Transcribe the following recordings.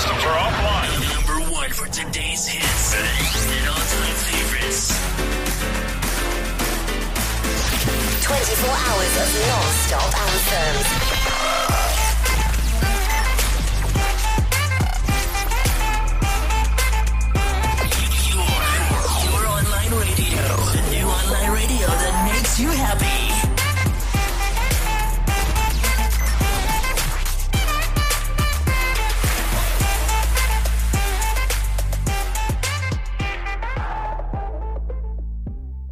systems are offline. Number one for today's hits and all-time favorites. 24 hours of non-stop anthems.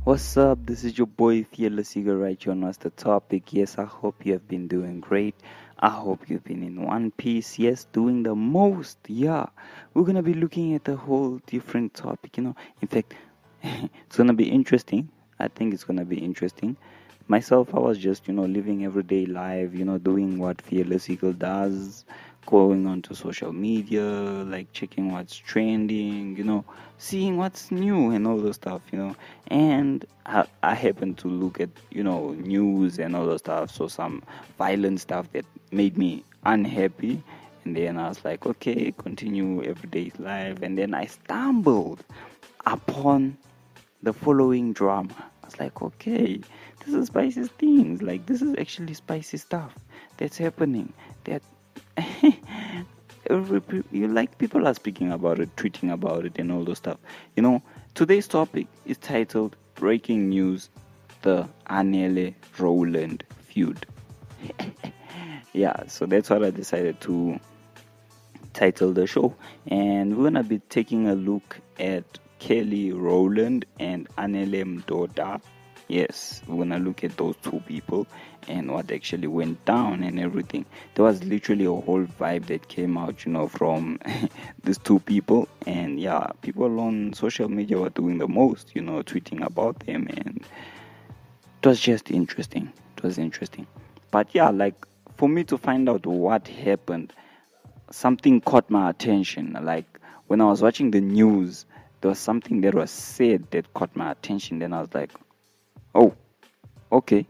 What's up? This is your boy Fearless Eagle right here on What's the Topic. Yes, I hope you have been doing great. I hope you've been in one piece. Yes, doing the most. Yeah, we're gonna be looking at a whole different topic. You know, in fact, it's gonna be interesting. I think it's gonna be interesting. Myself, I was just you know living everyday life. You know, doing what Fearless Eagle does, going onto social media, like checking what's trending. You know, seeing what's new and all those stuff. You know, and I, I happened to look at you know news and all those stuff. So some violent stuff that made me unhappy. And then I was like, okay, continue everyday life. And then I stumbled upon the following drama. I was like, okay, this is spicy things. Like this is actually spicy stuff that's happening. That you like people are speaking about it, tweeting about it, and all those stuff. You know, today's topic is titled "Breaking News: The Anele Rowland Feud." yeah, so that's what I decided to title the show, and we're gonna be taking a look at Kelly Rowland and Anele Mdoda. Yes, we're gonna look at those two people and what actually went down and everything. There was literally a whole vibe that came out, you know, from these two people, and yeah, people on social media were doing the most, you know, tweeting about them, and it was just interesting. It was interesting, but yeah, like for me to find out what happened, something caught my attention. Like when I was watching the news, there was something that was said that caught my attention. Then I was like, oh, okay.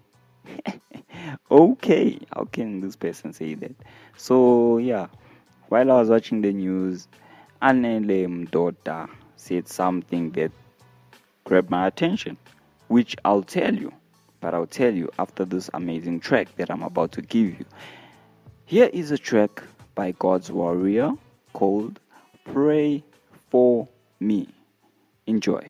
okay, how can this person say that? So, yeah, while I was watching the news, Anele Mdoda said something that grabbed my attention, which I'll tell you, but I'll tell you after this amazing track that I'm about to give you. Here is a track by God's Warrior called Pray for Me. Enjoy.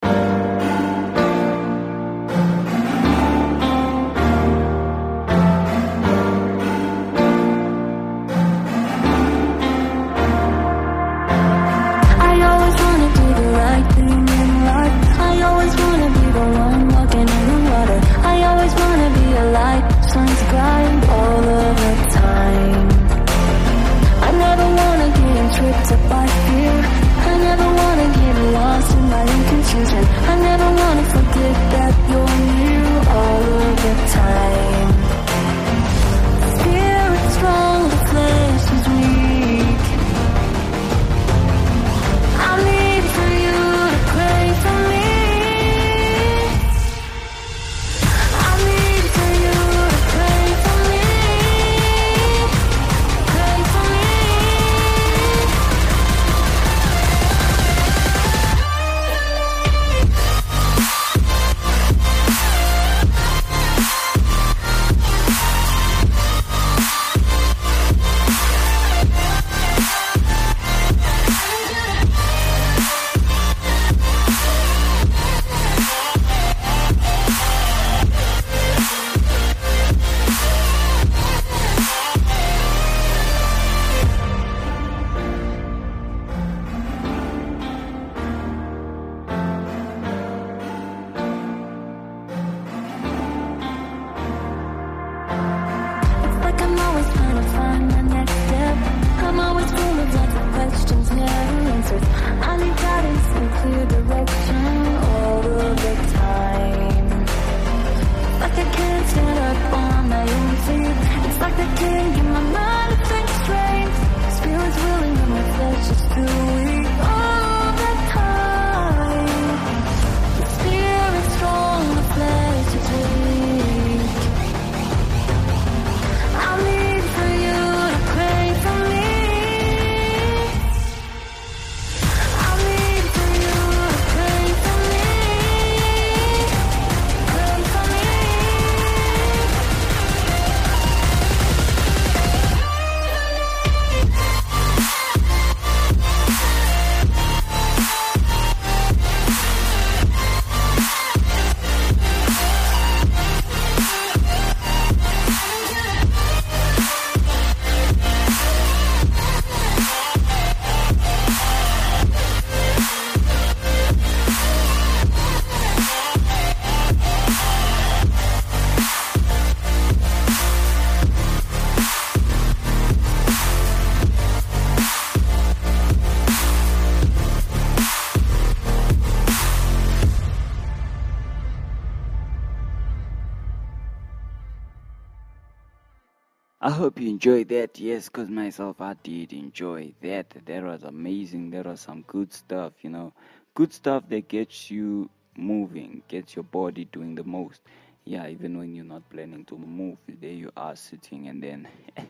Hope you enjoyed that. Yes, because myself, I did enjoy that. That was amazing. That was some good stuff, you know. Good stuff that gets you moving, gets your body doing the most. Yeah, even when you're not planning to move, there you are sitting, and then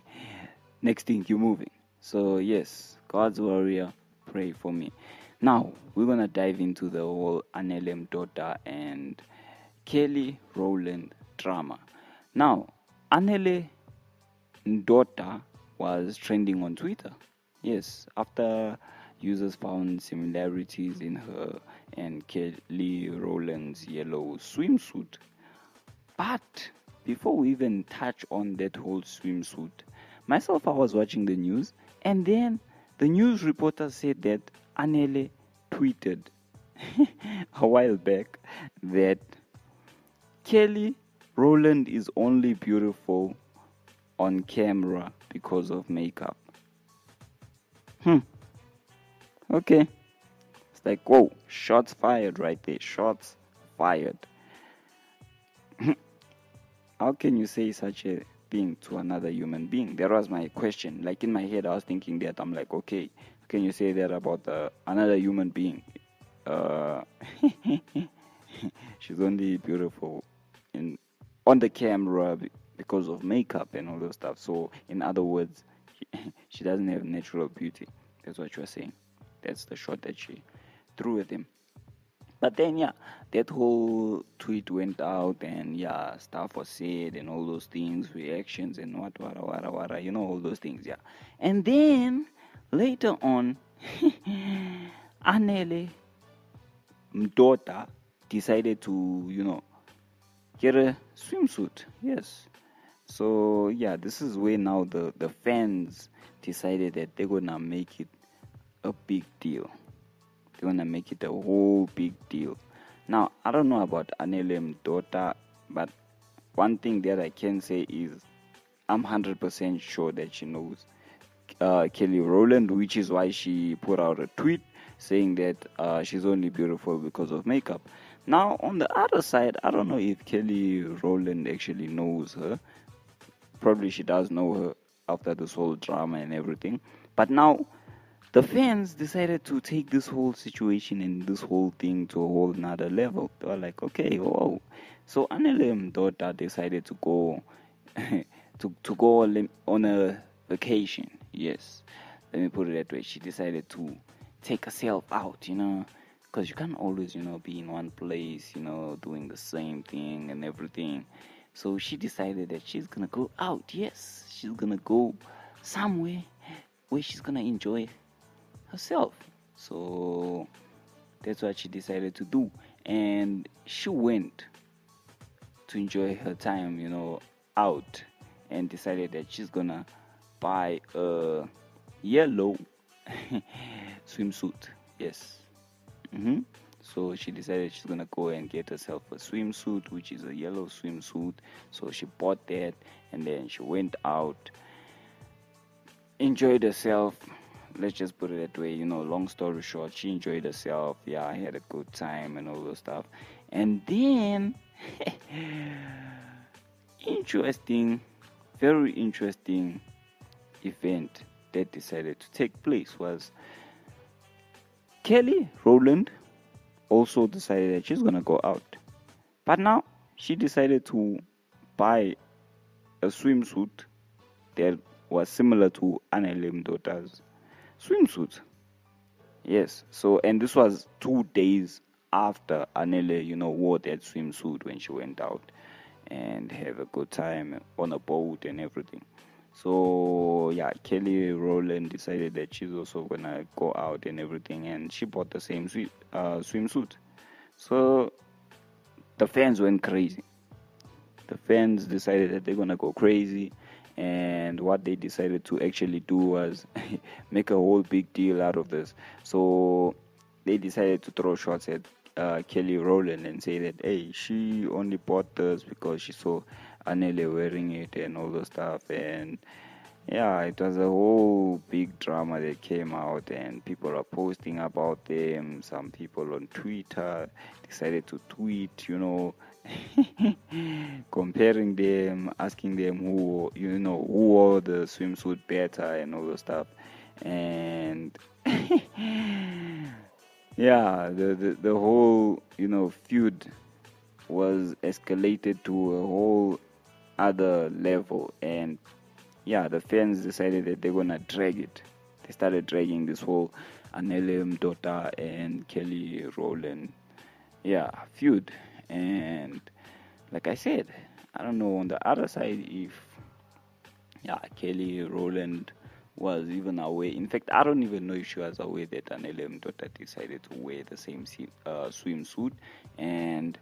next thing you're moving. So, yes, God's warrior, pray for me. Now, we're going to dive into the whole Anele Mdoda and Kelly Rowland drama. Now, Anele Mdoda was trending on Twitter. Yes, after users found similarities in her and Kelly Rowland's yellow swimsuit. But before we even touch on that whole swimsuit, myself, I was watching the news, and then the news reporter said that Anele tweeted a while back that Kelly Rowland is only beautiful on camera because of makeup. Hmm. Okay. It's like, whoa, shots fired right there. Shots fired. How can you say such a thing to another human being? That was my question. Like in my head, I was thinking that. I'm like, okay, can you say that about uh, another human being? Uh, she's only beautiful in on the camera because of makeup and all those stuff. So, in other words, she doesn't have natural beauty. That's what you are saying. That's the shot that she threw at him. But then, yeah, that whole tweet went out, and yeah, stuff was said, and all those things, reactions, and what, what, what, what, you know, all those things, yeah. And then later on, Anele Mdoda decided to, you know, get a swimsuit. Yes. So yeah, this is where now the the fans decided that they're gonna make it a big deal. They're gonna make it a whole big deal. Now I don't know about Anele Mdoda, but one thing that I can say is I'm hundred percent sure that she knows uh, Kelly Rowland, which is why she put out a tweet saying that uh, she's only beautiful because of makeup. Now, on the other side, I don't know if Kelly Rowland actually knows her. Probably she does know her after this whole drama and everything. But now, the fans decided to take this whole situation and this whole thing to a whole nother level. They were like, okay, whoa. So Anele Mdoda decided to go to to go on a vacation. Yes, let me put it that way. She decided to take herself out, you know, because you can't always, you know, be in one place, you know, doing the same thing and everything. So she decided that she's gonna go out. Yes, she's gonna go somewhere where she's gonna enjoy herself. So that's what she decided to do, and she went to enjoy her time, you know, out, and decided that she's gonna buy a yellow swimsuit. Yes. Mm-hmm. So she decided she's gonna go and get herself a swimsuit, which is a yellow swimsuit. So she bought that, and then she went out, enjoyed herself. Let's just put it that way. You know, long story short, she enjoyed herself. Yeah, I had a good time and all those stuff. And then, interesting, very interesting event that decided to take place was Kelly Rowland also decided that she's gonna go out. But now she decided to buy a swimsuit that was similar to Anele Mdoda's swimsuit. Yes, so and this was two days after Anele, you know, wore that swimsuit when she went out and have a good time on a boat and everything. So yeah, Kelly Rowland decided that she's also gonna go out and everything, and she bought the same swi- uh, swimsuit. So the fans went crazy. The fans decided that they're gonna go crazy, and what they decided to actually do was make a whole big deal out of this. So they decided to throw shots at uh, Kelly Rowland and say that hey, she only bought this because she saw Anele wearing it and all the stuff and yeah, it was a whole big drama that came out, and people are posting about them. Some people on Twitter decided to tweet, you know, comparing them, asking them who you know who wore the swimsuit better and all those stuff, and yeah, the, the the whole you know feud was escalated to a whole other level, and yeah, the fans decided that they're gonna drag it. They started dragging this whole Anele Mdoda and Kelly Rowland, yeah, feud, and like I said, I don't know on the other side if yeah Kelly Rowland was even aware. In fact, I don't even know if she was aware that Anele Mdoda decided to wear the same uh, swimsuit and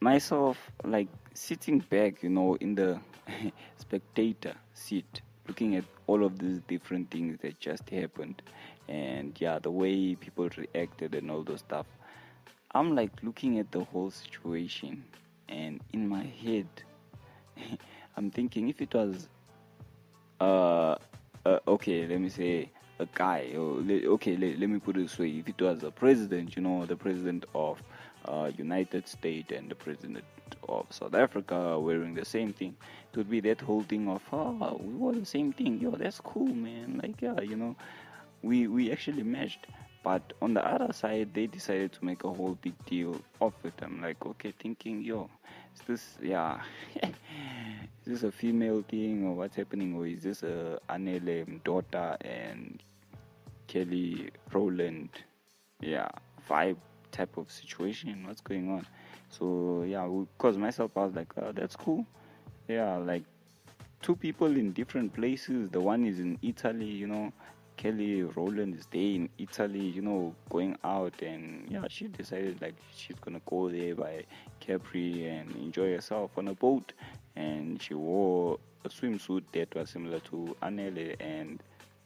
myself like sitting back you know in the spectator seat looking at all of these different things that just happened. And yeah the way people reacted and all those stuff. I'm like looking at the whole situation and in my head i'm thinking if it was uh, uh okay let me say a guy or okay let me put it this way. If it was a president you know the president of uh, united states and the president of south africa wearing the same thing. It would be that whole thing of oh we wore the same thing. Yo that's cool man. Like yeah you know we we actually matched. But on the other side they decided to make a whole big deal of it. I'm like okay thinking yo is this yeah is this a female thing or what's happening? Or is this a anele mdoda and kelly rowland yeah vibe type of situation what's going on. So yeah because myself i was like oh, that's cool. Yeah like two people in different places. The one is in italy you know kelly rowland is there in italy you know going out and yeah she decided like she's gonna go there by capri and enjoy herself on a boat. And she wore a swimsuit that was similar to anele and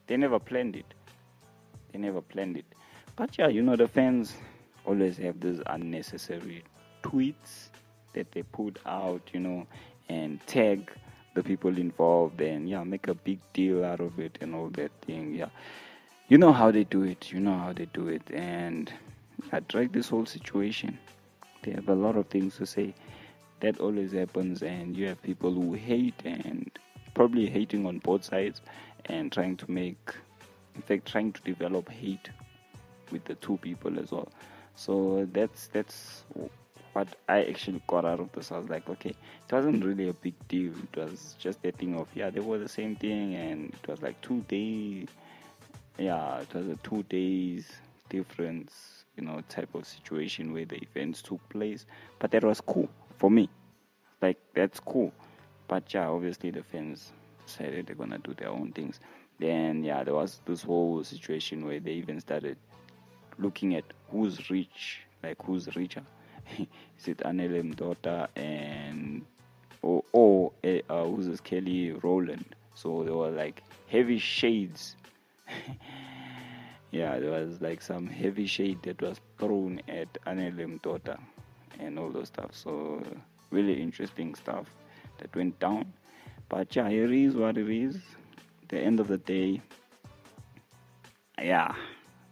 they never planned it. They never planned it. But yeah you know the fans always have these unnecessary tweets that they put out, you know, and tag the people involved and yeah, make a big deal out of it and all that thing. Yeah. You know how they do it, you know how they do it. And I drag this whole situation. They have a lot of things to say. That always happens and you have people who hate and probably hating on both sides and trying to make in fact trying to develop hate with the two people as well. So that's that's what I actually got out of this. I was like, okay, it wasn't really a big deal. It was just a thing of yeah, they were the same thing, and it was like two days. Yeah, it was a two days difference, you know, type of situation where the events took place. But that was cool for me. Like that's cool. But yeah, obviously the fans decided they're gonna do their own things. Then yeah, there was this whole situation where they even started looking at who's rich, like who's richer. Is it Anele Mdoda and or, or uh, who's this Kelly Rowland? So there were like heavy shades. yeah, there was like some heavy shade that was thrown at Anele Mdoda and all those stuff. So really interesting stuff that went down. But yeah, it is what it is. the end of the day, yeah,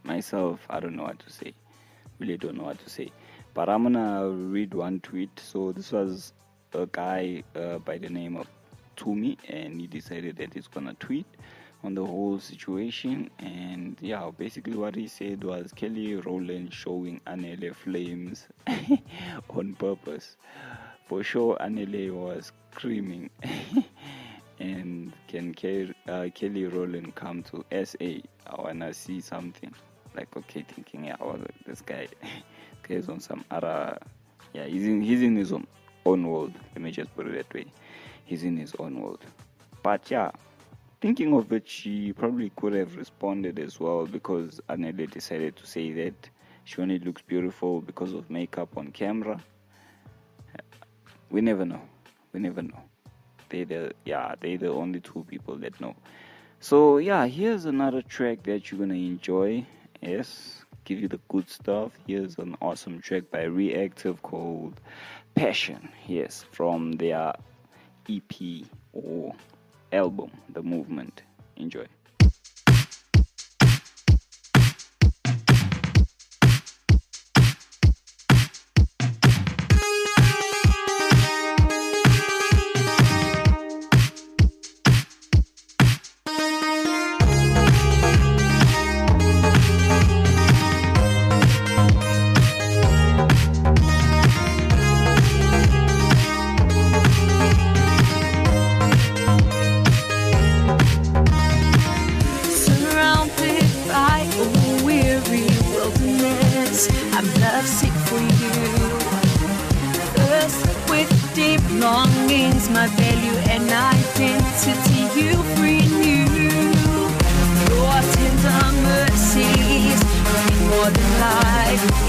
myself, I don't know what to say. Really don't know what to say. But I'm gonna read one tweet. So this was a guy uh, by the name of Tumi, and he decided that he's gonna tweet on the whole situation. And yeah, basically what he said was Kelly Rowland showing Anele flames on purpose. For sure, Anele was screaming. and can Ke- uh, Kelly Rowland come to SA? I wanna see something. Like okay, thinking yeah, this guy, guy is on some other. Yeah, he's in he's in his own, own world. Let me just put it that way. He's in his own world. But yeah, thinking of it, she probably could have responded as well because Anele decided to say that she only looks beautiful because of makeup on camera. We never know. We never know. They the yeah, they the only two people that know. So yeah, here's another track that you're gonna enjoy. Yes, give you the good stuff. Here's an awesome track by Reactive called Passion. Yes, from their EP or album, The Movement. Enjoy.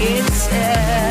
Life itself. Uh,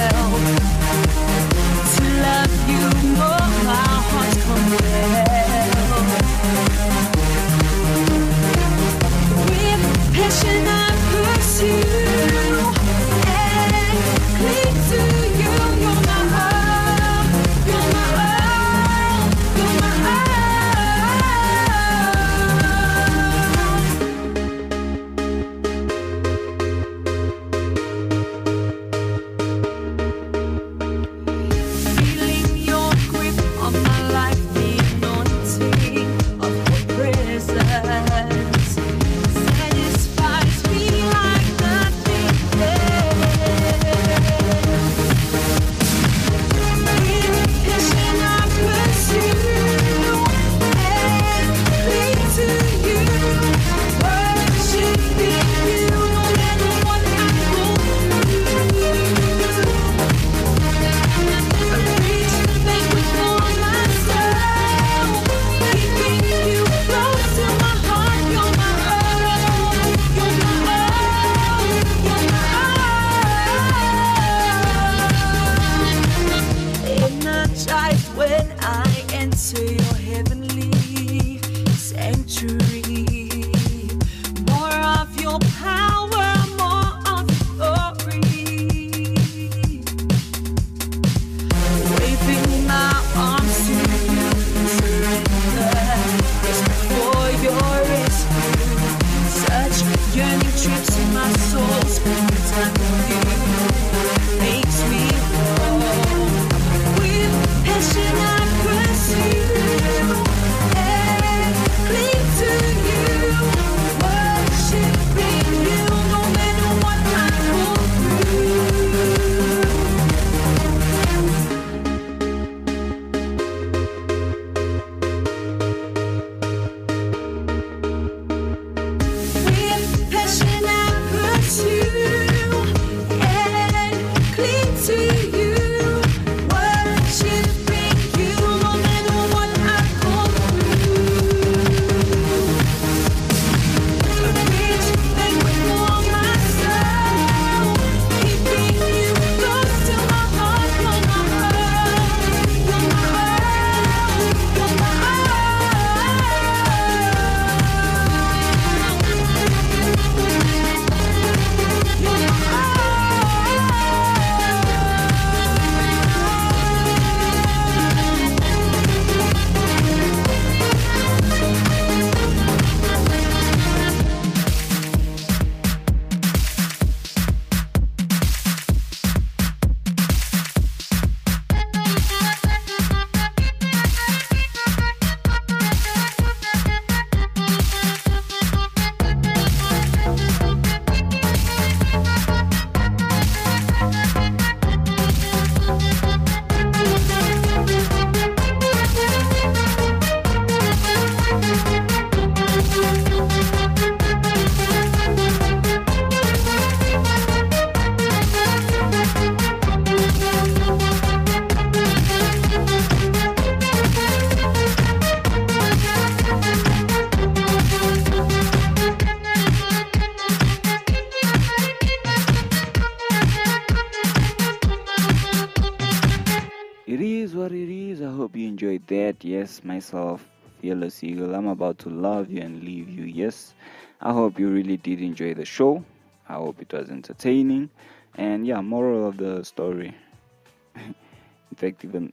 It is what it is. I hope you enjoyed that. Yes, myself, Fearless Eagle. I'm about to love you and leave you. Yes, I hope you really did enjoy the show. I hope it was entertaining. And yeah, moral of the story. In fact, even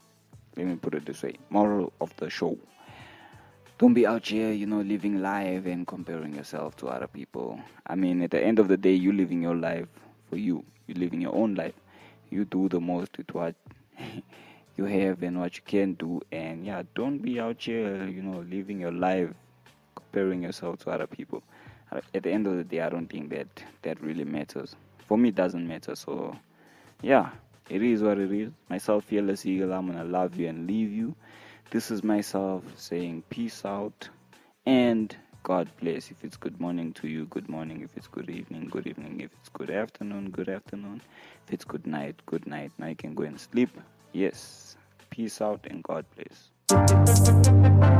let me put it this way moral of the show. Don't be out here, you know, living life and comparing yourself to other people. I mean, at the end of the day, you're living your life for you. You're living your own life. You do the most with what you have and what you can do. And yeah, don't be out here, you know, living your life comparing yourself to other people. At the end of the day, I don't think that that really matters. For me, it doesn't matter. So, yeah, it is what it is. Myself, Fearless Eagle, I'm gonna love you and leave you. This is myself saying peace out and God bless. If it's good morning to you, good morning. If it's good evening, good evening. If it's good afternoon, good afternoon. If it's good night, good night. Now you can go and sleep. Yes. Peace out and God bless.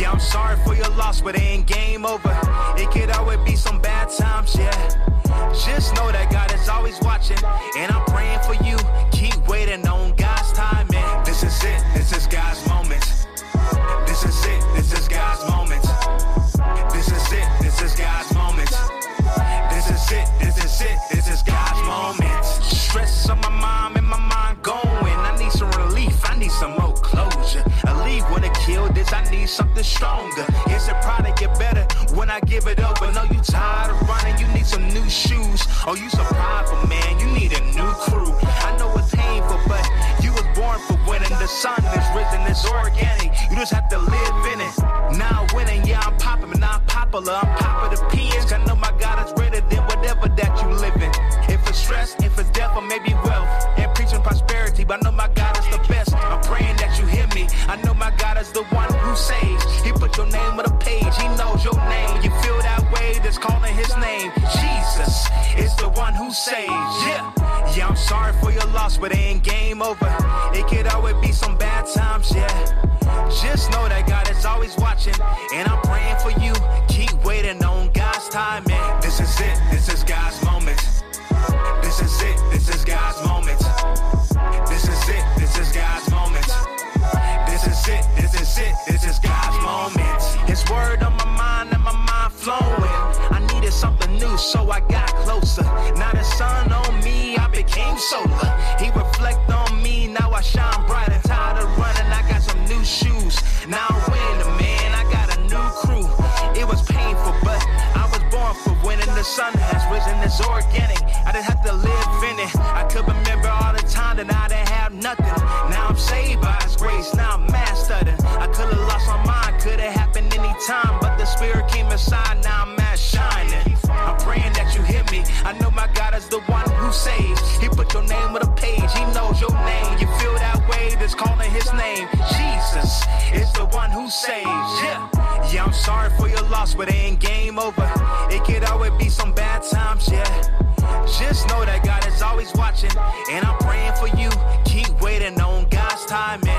Yeah, I'm sorry for your loss, but it ain't game over. It could always be some bad times, yeah. Just know that God is always watching, and I'm praying for you. Keep waiting on God's timing. This is it, this is God's this, I need something stronger. Yes, it probably get better when I give it up. But no, you tired of running, you need some new shoes. Oh, you so prideful, man, you need a new crew. I know it's painful, but you was born for winning. The sun is risen, it's organic. You just have to live in it. Now winning, yeah, I'm popping, not popular. I'm popping the pins. I know my God is greater than whatever that you live in. If it's stress, if it's death, or maybe wealth. And preaching prosperity, but I know my God is I know my God is the one who saves. He put your name on the page, He knows your name. You feel that way, that's calling His name. Jesus is the one who saves. Yeah. Yeah, I'm sorry for your loss, but it ain't game over. It could always be some bad times, yeah. Just know that God is always watching, and I'm praying for you. Keep waiting on God's timing. This is it, this is God's moment. Became His name. Jesus is the one who saves. Yeah. Yeah, I'm sorry for your loss, but it ain't game over. It could always be some bad times, yeah. Just know that God is always watching, and I'm praying for you. Keep waiting on God's timing.